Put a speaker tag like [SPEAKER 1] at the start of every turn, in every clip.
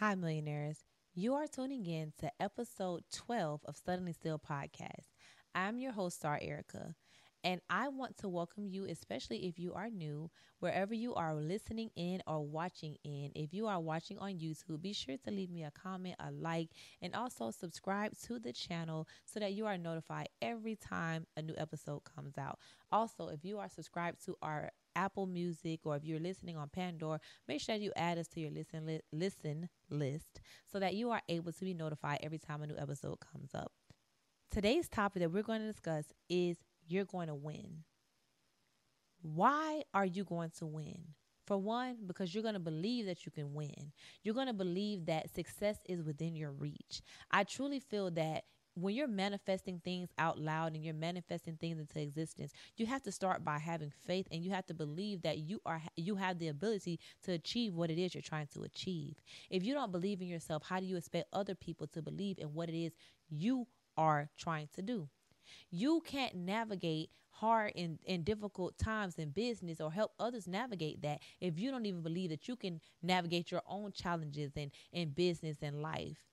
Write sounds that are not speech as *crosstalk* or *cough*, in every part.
[SPEAKER 1] Hi, millionaires. You are tuning in to episode 12 of Suddenly Still podcast. I'm your host, Star Erica, and I want to welcome you, especially if you are new, wherever you are listening in or watching in. If you are watching on YouTube, be sure to leave me a comment, a like, and also subscribe to the channel so that you are notified every time a new episode comes out. Also, if you are subscribed to our Apple Music or if you're listening on Pandora, make sure that you add us to your listen li- listen list so that you are able to be notified every time a new episode comes up. Today's topic that we're going to discuss is you're going to win. Why are you going to win? For one, because you're going to believe that you can win. You're going to believe that success is within your reach. I truly feel that when you're manifesting things out loud and you're manifesting things into existence, you have to start by having faith and you have to believe that you are you have the ability to achieve what it is you're trying to achieve. If you don't believe in yourself, how do you expect other people to believe in what it is you are trying to do? You can't navigate hard and, and difficult times in business or help others navigate that if you don't even believe that you can navigate your own challenges in, in business and life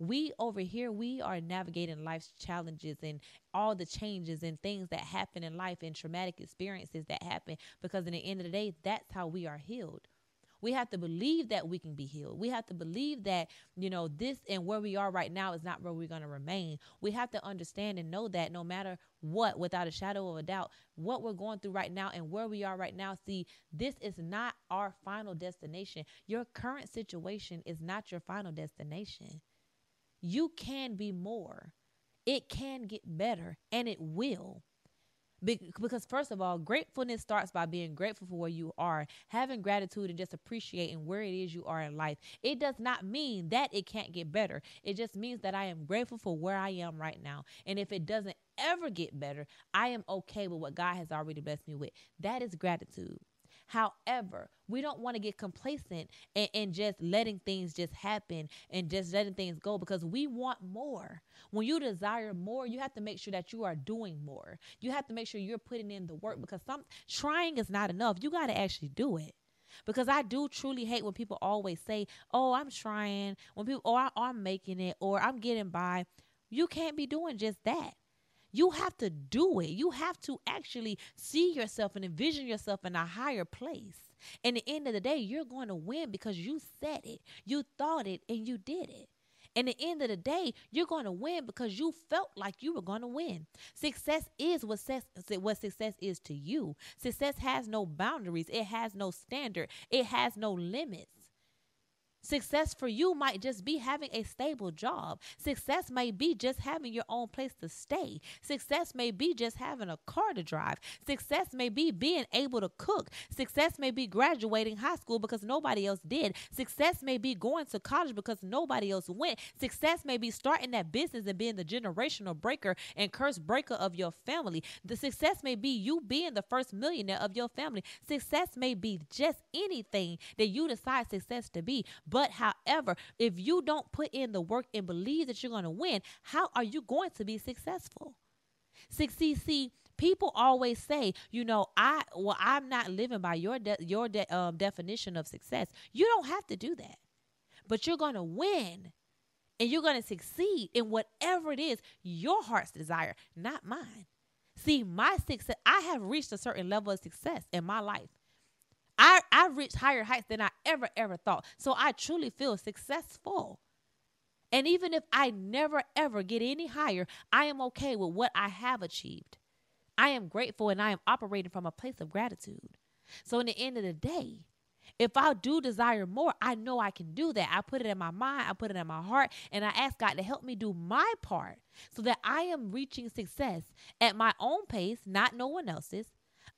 [SPEAKER 1] we over here we are navigating life's challenges and all the changes and things that happen in life and traumatic experiences that happen because in the end of the day that's how we are healed we have to believe that we can be healed. We have to believe that, you know, this and where we are right now is not where we're going to remain. We have to understand and know that no matter what, without a shadow of a doubt, what we're going through right now and where we are right now, see, this is not our final destination. Your current situation is not your final destination. You can be more. It can get better and it will. because first of all, gratefulness starts by being grateful for where you are, having gratitude and just appreciating where it is you are in life. It does not mean that it can't get better. It just means that I am grateful for where I am right now. And if it doesn't ever get better, I am okay with what God has already blessed me with. That is gratitude. However, we don't want to get complacent and, and, just letting things just happen and just letting things go because we want more. When you desire more, you have to make sure that you are doing more. You have to make sure you're putting in the work because some trying is not enough. You got to actually do it. Because I do truly hate when people always say, "Oh, I'm trying." When people, "Oh, I, I'm making it," or "I'm getting by." You can't be doing just that. You have to do it. You have to actually see yourself and envision yourself in a higher place. And the end of the day, you're going to win because you said it, you thought it, and you did it. And the end of the day, you're going to win because you felt like you were going to win. Success is what success, what success is to you. Success has no boundaries, it has no standard, it has no limits. Success for you might just be having a stable job. Success may be just having your own place to stay. Success may be just having a car to drive. Success may be being able to cook. Success may be graduating high school because nobody else did. Success may be going to college because nobody else went. Success may be starting that business and being the generational breaker and curse breaker of your family. The success may be you being the first millionaire of your family. Success may be just anything that you decide success to be. But however, if you don't put in the work and believe that you're going to win, how are you going to be successful? Succeed, see, people always say, you know, I well, I'm not living by your de- your de- um, definition of success. You don't have to do that, but you're going to win, and you're going to succeed in whatever it is your heart's desire, not mine. See, my success, I have reached a certain level of success in my life. I, I reached higher heights than I ever, ever thought. So I truly feel successful. And even if I never, ever get any higher, I am okay with what I have achieved. I am grateful and I am operating from a place of gratitude. So, in the end of the day, if I do desire more, I know I can do that. I put it in my mind, I put it in my heart, and I ask God to help me do my part so that I am reaching success at my own pace, not no one else's,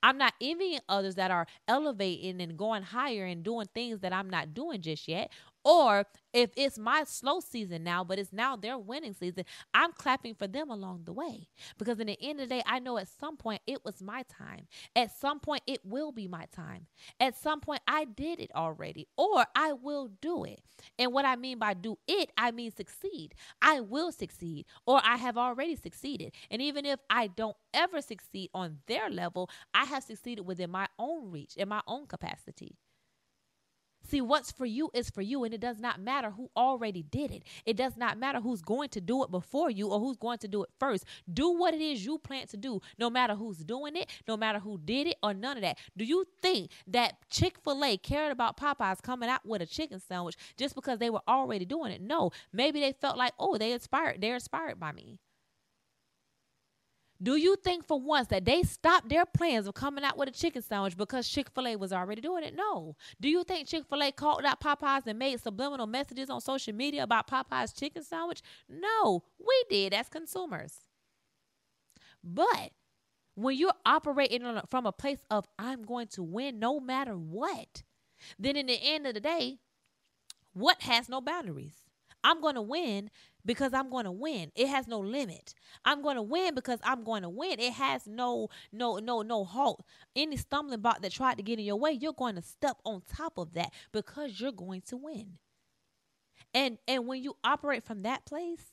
[SPEAKER 1] I'm not envying others that are elevating and going higher and doing things that I'm not doing just yet. Or if it's my slow season now, but it's now their winning season, I'm clapping for them along the way. Because in the end of the day, I know at some point it was my time. At some point, it will be my time. At some point, I did it already, or I will do it. And what I mean by do it, I mean succeed. I will succeed, or I have already succeeded. And even if I don't ever succeed on their level, I have succeeded within my own reach, in my own capacity. See, what's for you is for you, and it does not matter who already did it. It does not matter who's going to do it before you or who's going to do it first. Do what it is you plan to do, no matter who's doing it, no matter who did it, or none of that. Do you think that Chick fil A cared about Popeyes coming out with a chicken sandwich just because they were already doing it? No. Maybe they felt like, oh, they inspired, they're inspired by me. Do you think for once that they stopped their plans of coming out with a chicken sandwich because Chick fil A was already doing it? No. Do you think Chick fil A called out Popeyes and made subliminal messages on social media about Popeyes chicken sandwich? No, we did as consumers. But when you're operating from a place of, I'm going to win no matter what, then in the end of the day, what has no boundaries? I'm going to win because I'm going to win. It has no limit. I'm going to win because I'm going to win. It has no no no no halt. Any stumbling block that tried to get in your way, you're going to step on top of that because you're going to win. And and when you operate from that place,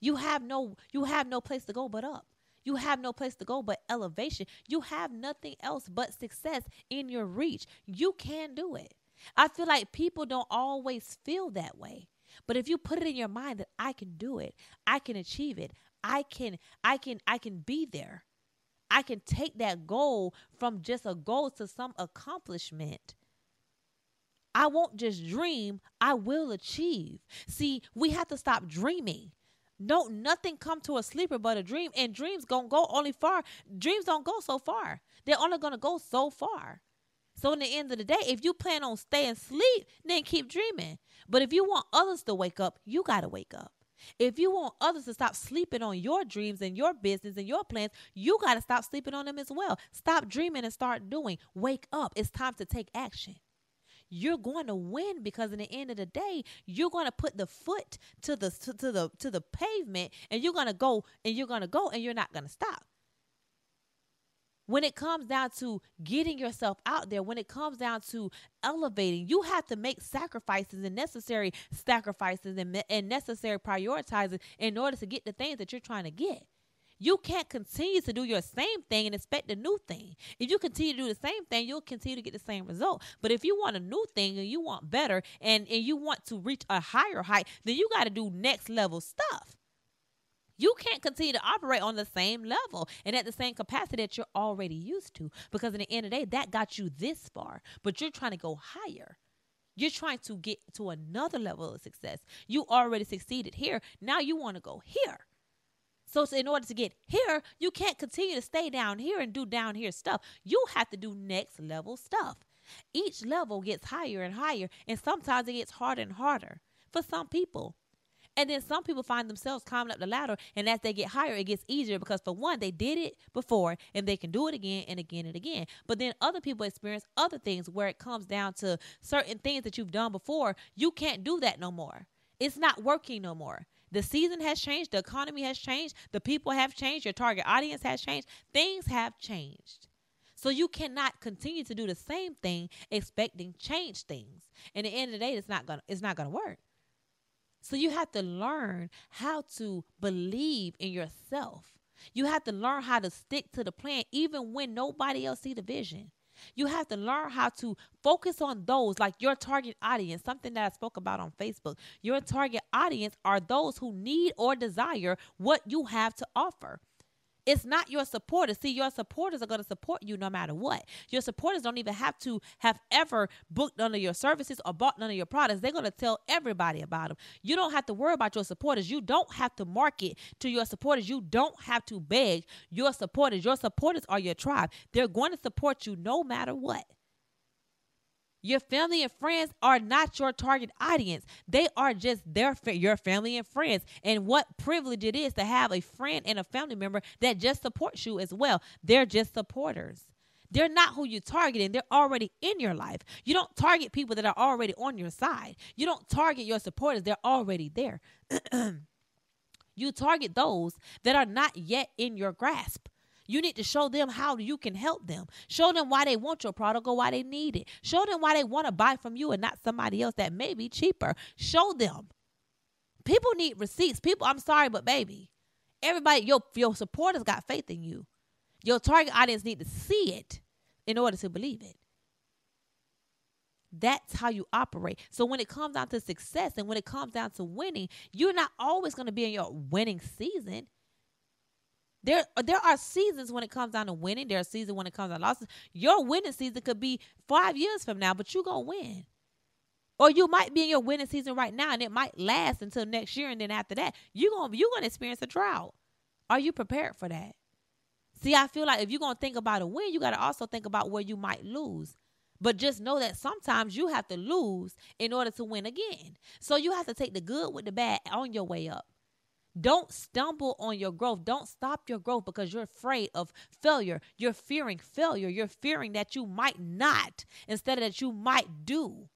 [SPEAKER 1] you have no you have no place to go but up. You have no place to go but elevation. You have nothing else but success in your reach. You can do it. I feel like people don't always feel that way. But if you put it in your mind that I can do it, I can achieve it, I can I can I can be there. I can take that goal from just a goal to some accomplishment. I won't just dream, I will achieve. See, we have to stop dreaming. No, nothing come to a sleeper but a dream, and dreams gonna go only far. Dreams don't go so far. They're only gonna go so far. So in the end of the day, if you plan on staying asleep, then keep dreaming. But if you want others to wake up, you got to wake up. If you want others to stop sleeping on your dreams and your business and your plans, you got to stop sleeping on them as well. Stop dreaming and start doing. Wake up. It's time to take action. You're going to win because in the end of the day, you're going to put the foot to the to, to the to the pavement and you're going to go and you're going to go and you're not going to stop when it comes down to getting yourself out there, when it comes down to elevating, you have to make sacrifices and necessary sacrifices and, and necessary prioritizing in order to get the things that you're trying to get. You can't continue to do your same thing and expect a new thing. If you continue to do the same thing, you'll continue to get the same result. But if you want a new thing and you want better and, and you want to reach a higher height, then you got to do next level stuff. You can't continue to operate on the same level and at the same capacity that you're already used to because in the end of the day, that got you this far, but you're trying to go higher. You're trying to get to another level of success. You already succeeded here. Now you want to go here. So, in order to get here, you can't continue to stay down here and do down here stuff. You have to do next level stuff. Each level gets higher and higher, and sometimes it gets harder and harder for some people. And then some people find themselves climbing up the ladder, and as they get higher, it gets easier because, for one, they did it before and they can do it again and again and again. But then other people experience other things where it comes down to certain things that you've done before. You can't do that no more. It's not working no more. The season has changed, the economy has changed, the people have changed, your target audience has changed. Things have changed. So you cannot continue to do the same thing expecting change things. And at the end of the day, it's not gonna it's not gonna work. So you have to learn how to believe in yourself. You have to learn how to stick to the plan even when nobody else see the vision. You have to learn how to focus on those like your target audience, something that I spoke about on Facebook. Your target audience are those who need or desire what you have to offer. It's not your supporters. See, your supporters are going to support you no matter what. Your supporters don't even have to have ever booked none of your services or bought none of your products. They're going to tell everybody about them. You don't have to worry about your supporters. You don't have to market to your supporters. You don't have to beg your supporters. Your supporters are your tribe. They're going to support you no matter what. Your family and friends are not your target audience. They are just their your family and friends. And what privilege it is to have a friend and a family member that just supports you as well. They're just supporters. They're not who you're targeting. They're already in your life. You don't target people that are already on your side. You don't target your supporters. They're already there. *clears throat* you target those that are not yet in your grasp. You need to show them how you can help them. Show them why they want your product or why they need it. Show them why they want to buy from you and not somebody else that may be cheaper. Show them. People need receipts. People, I'm sorry, but baby, everybody, your your supporters got faith in you. Your target audience need to see it in order to believe it. That's how you operate. So when it comes down to success and when it comes down to winning, you're not always going to be in your winning season. There, there are seasons when it comes down to winning. There are seasons when it comes down to losses. Your winning season could be five years from now, but you're going to win. Or you might be in your winning season right now and it might last until next year. And then after that, you're going you're gonna experience a drought. Are you prepared for that? See, I feel like if you're going to think about a win, you got to also think about where you might lose. But just know that sometimes you have to lose in order to win again. So you have to take the good with the bad on your way up. Don't stumble on your growth. Don't stop your growth because you're afraid of failure. You're fearing failure. You're fearing that you might not instead of that you might do.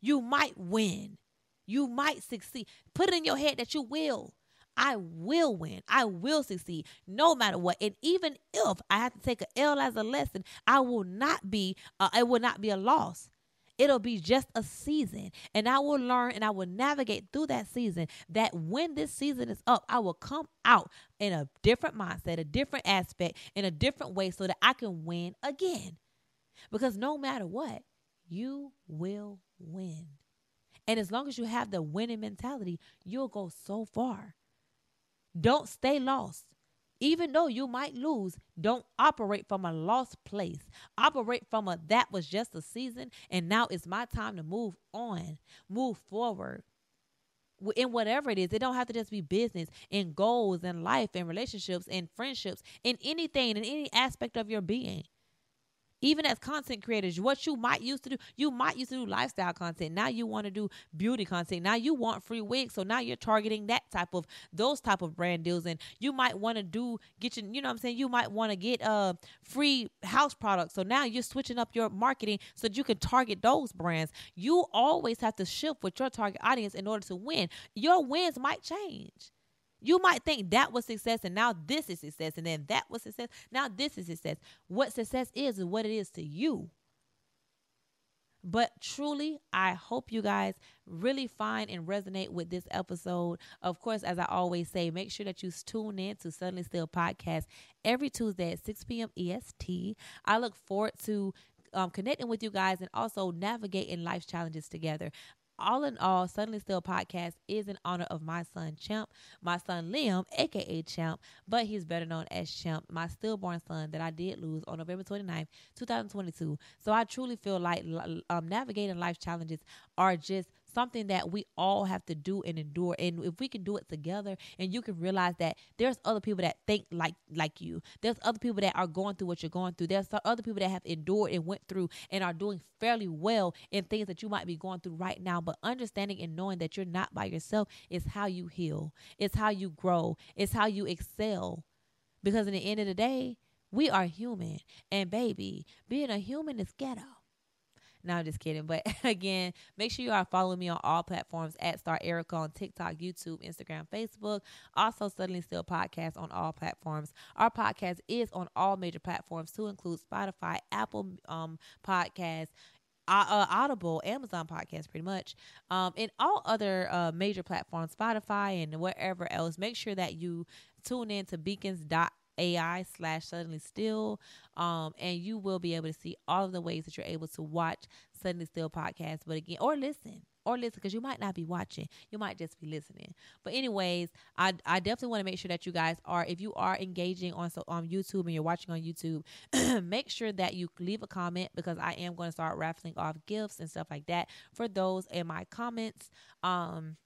[SPEAKER 1] You might win. You might succeed. Put it in your head that you will. I will win. I will succeed no matter what. And even if I have to take an L as a lesson, I will not be, uh, it will not be a loss. It'll be just a season. And I will learn and I will navigate through that season. That when this season is up, I will come out in a different mindset, a different aspect, in a different way so that I can win again. Because no matter what, you will win. And as long as you have the winning mentality, you'll go so far. Don't stay lost. Even though you might lose, don't operate from a lost place. Operate from a that was just a season and now it's my time to move on, move forward. In whatever it is, it don't have to just be business, and goals, and life, and relationships, and friendships, and anything, in any aspect of your being even as content creators, what you might used to do, you might used to do lifestyle content. Now you want to do beauty content. Now you want free wigs. So now you're targeting that type of those type of brand deals. And you might want to do get your, you know what I'm saying? You might want to get uh free house products. So now you're switching up your marketing so that you can target those brands. You always have to shift with your target audience in order to win. Your wins might change. You might think that was success and now this is success and then that was success. Now this is success. What success is is what it is to you. But truly, I hope you guys really find and resonate with this episode. Of course, as I always say, make sure that you tune in to Suddenly Still podcast every Tuesday at 6 p.m. EST. I look forward to um, connecting with you guys and also navigating life challenges together all in all, Suddenly Still podcast is in honor of my son Champ, my son Liam, aka Champ, but he's better known as Champ, my stillborn son that I did lose on November 29th, 2022. So I truly feel like um, navigating life challenges are just something that we all have to do and endure. And if we can do it together and you can realize that there's other people that think like like you. There's other people that are going through what you're going through. There's other people that have endured and went through and are doing fairly well in things that you might be going through right now. But understanding and knowing that you're not by yourself is how you heal. It's how you grow. It's how you excel. Because in the end of the day, we are human. And baby, being a human is ghetto. No, I'm just kidding. But *laughs* again, make sure you are following me on all platforms at Star Erica on TikTok, YouTube, Instagram, Facebook. Also, Suddenly Still Podcast on all platforms. Our podcast is on all major platforms to include Spotify, Apple um, Podcasts, uh, Audible, Amazon podcast, pretty much, um, and all other uh, major platforms, Spotify and wherever else. Make sure that you tune in to beacons dot AI slash suddenly still. Um, and you will be able to see all of the ways that you're able to watch Suddenly Still podcast, but again, or listen. Or listen, because you might not be watching, you might just be listening. But anyways, I I definitely want to make sure that you guys are, if you are engaging on so on YouTube and you're watching on YouTube, *clears throat* make sure that you leave a comment because I am going to start raffling off gifts and stuff like that for those in my comments. Um,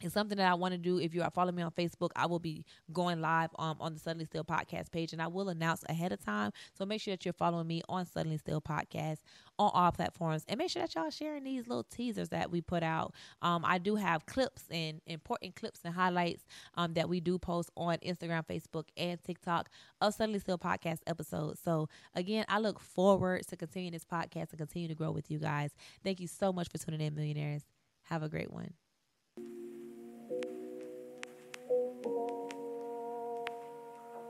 [SPEAKER 1] it's something that I want to do. If you are following me on Facebook, I will be going live um, on the Suddenly Still podcast page, and I will announce ahead of time. So make sure that you're following me on Suddenly Still podcast on all platforms, and make sure that y'all sharing these little teasers that we put out. Um, I do have clips and important clips and highlights um, that we do post on Instagram, Facebook, and TikTok of Suddenly Still podcast episodes. So again, I look forward to continuing this podcast and continue to grow with you guys. Thank you so much for tuning in, millionaires. Have a great one. people.